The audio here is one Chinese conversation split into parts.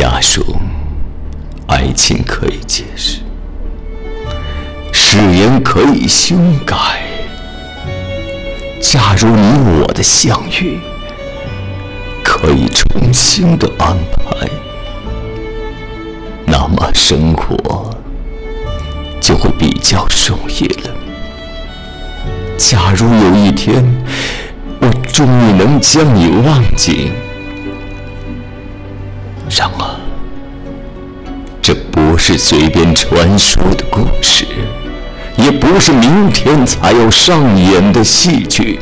假如爱情可以解释，誓言可以修改，假如你我的相遇可以重新的安排，那么生活就会比较容易了。假如有一天我终于能将你忘记，然而是随便传说的故事，也不是明天才要上演的戏剧。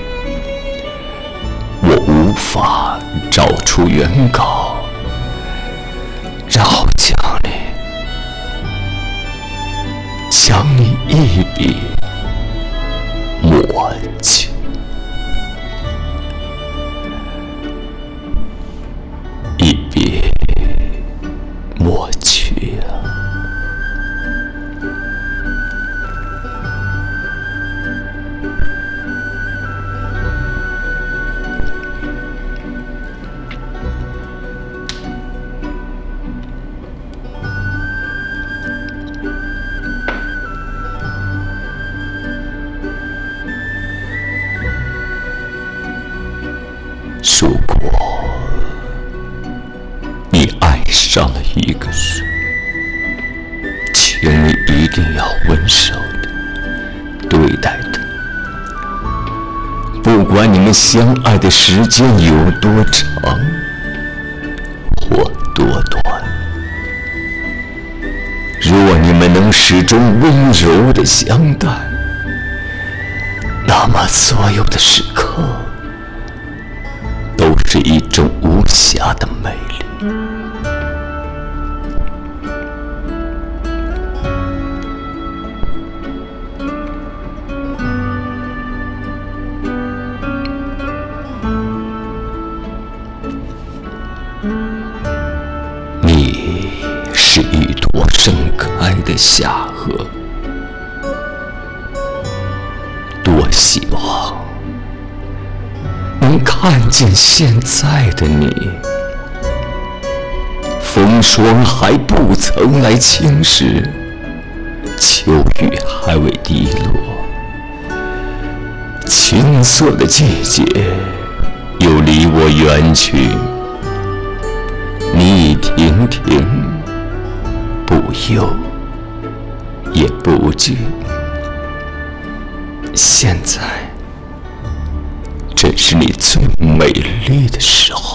我无法找出原稿，然后将你，将你一笔如果你爱上了一个人，请你一定要温柔的对待他。不管你们相爱的时间有多长或多短，若你们能始终温柔的相待，那么所有的时刻。无暇的美丽。你是一朵盛开的夏荷，多希望。能看见现在的你，风霜还不曾来侵蚀，秋雨还未滴落，青涩的季节又离我远去。你已亭亭，不忧也不惧，现在。正是你最美丽的时候。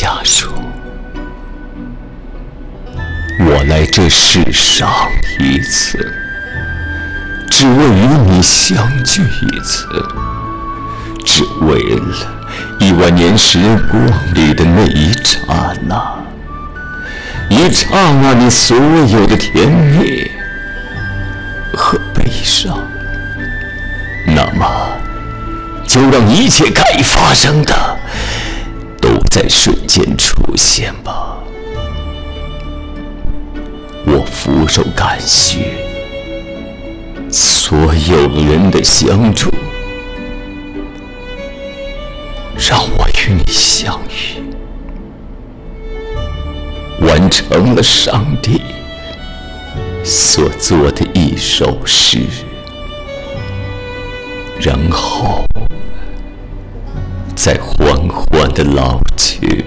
假如。我来这世上一次，只为与你相聚一次，只为了亿万年时光里的那一刹那，一刹那你所有的甜蜜和悲伤。那么，就让一切该发生的在瞬间出现吧。我俯首感谢所有人的相助，让我与你相遇，完成了上帝所做的一首诗，然后在缓缓的老去。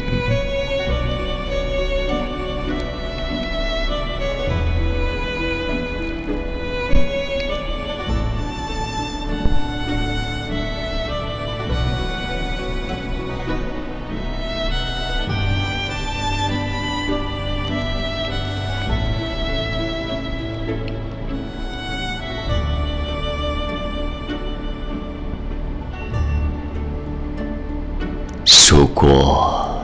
如果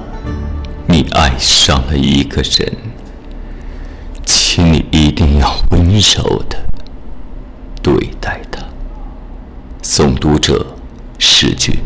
你爱上了一个人，请你一定要温柔的对待他。诵读者：诗句。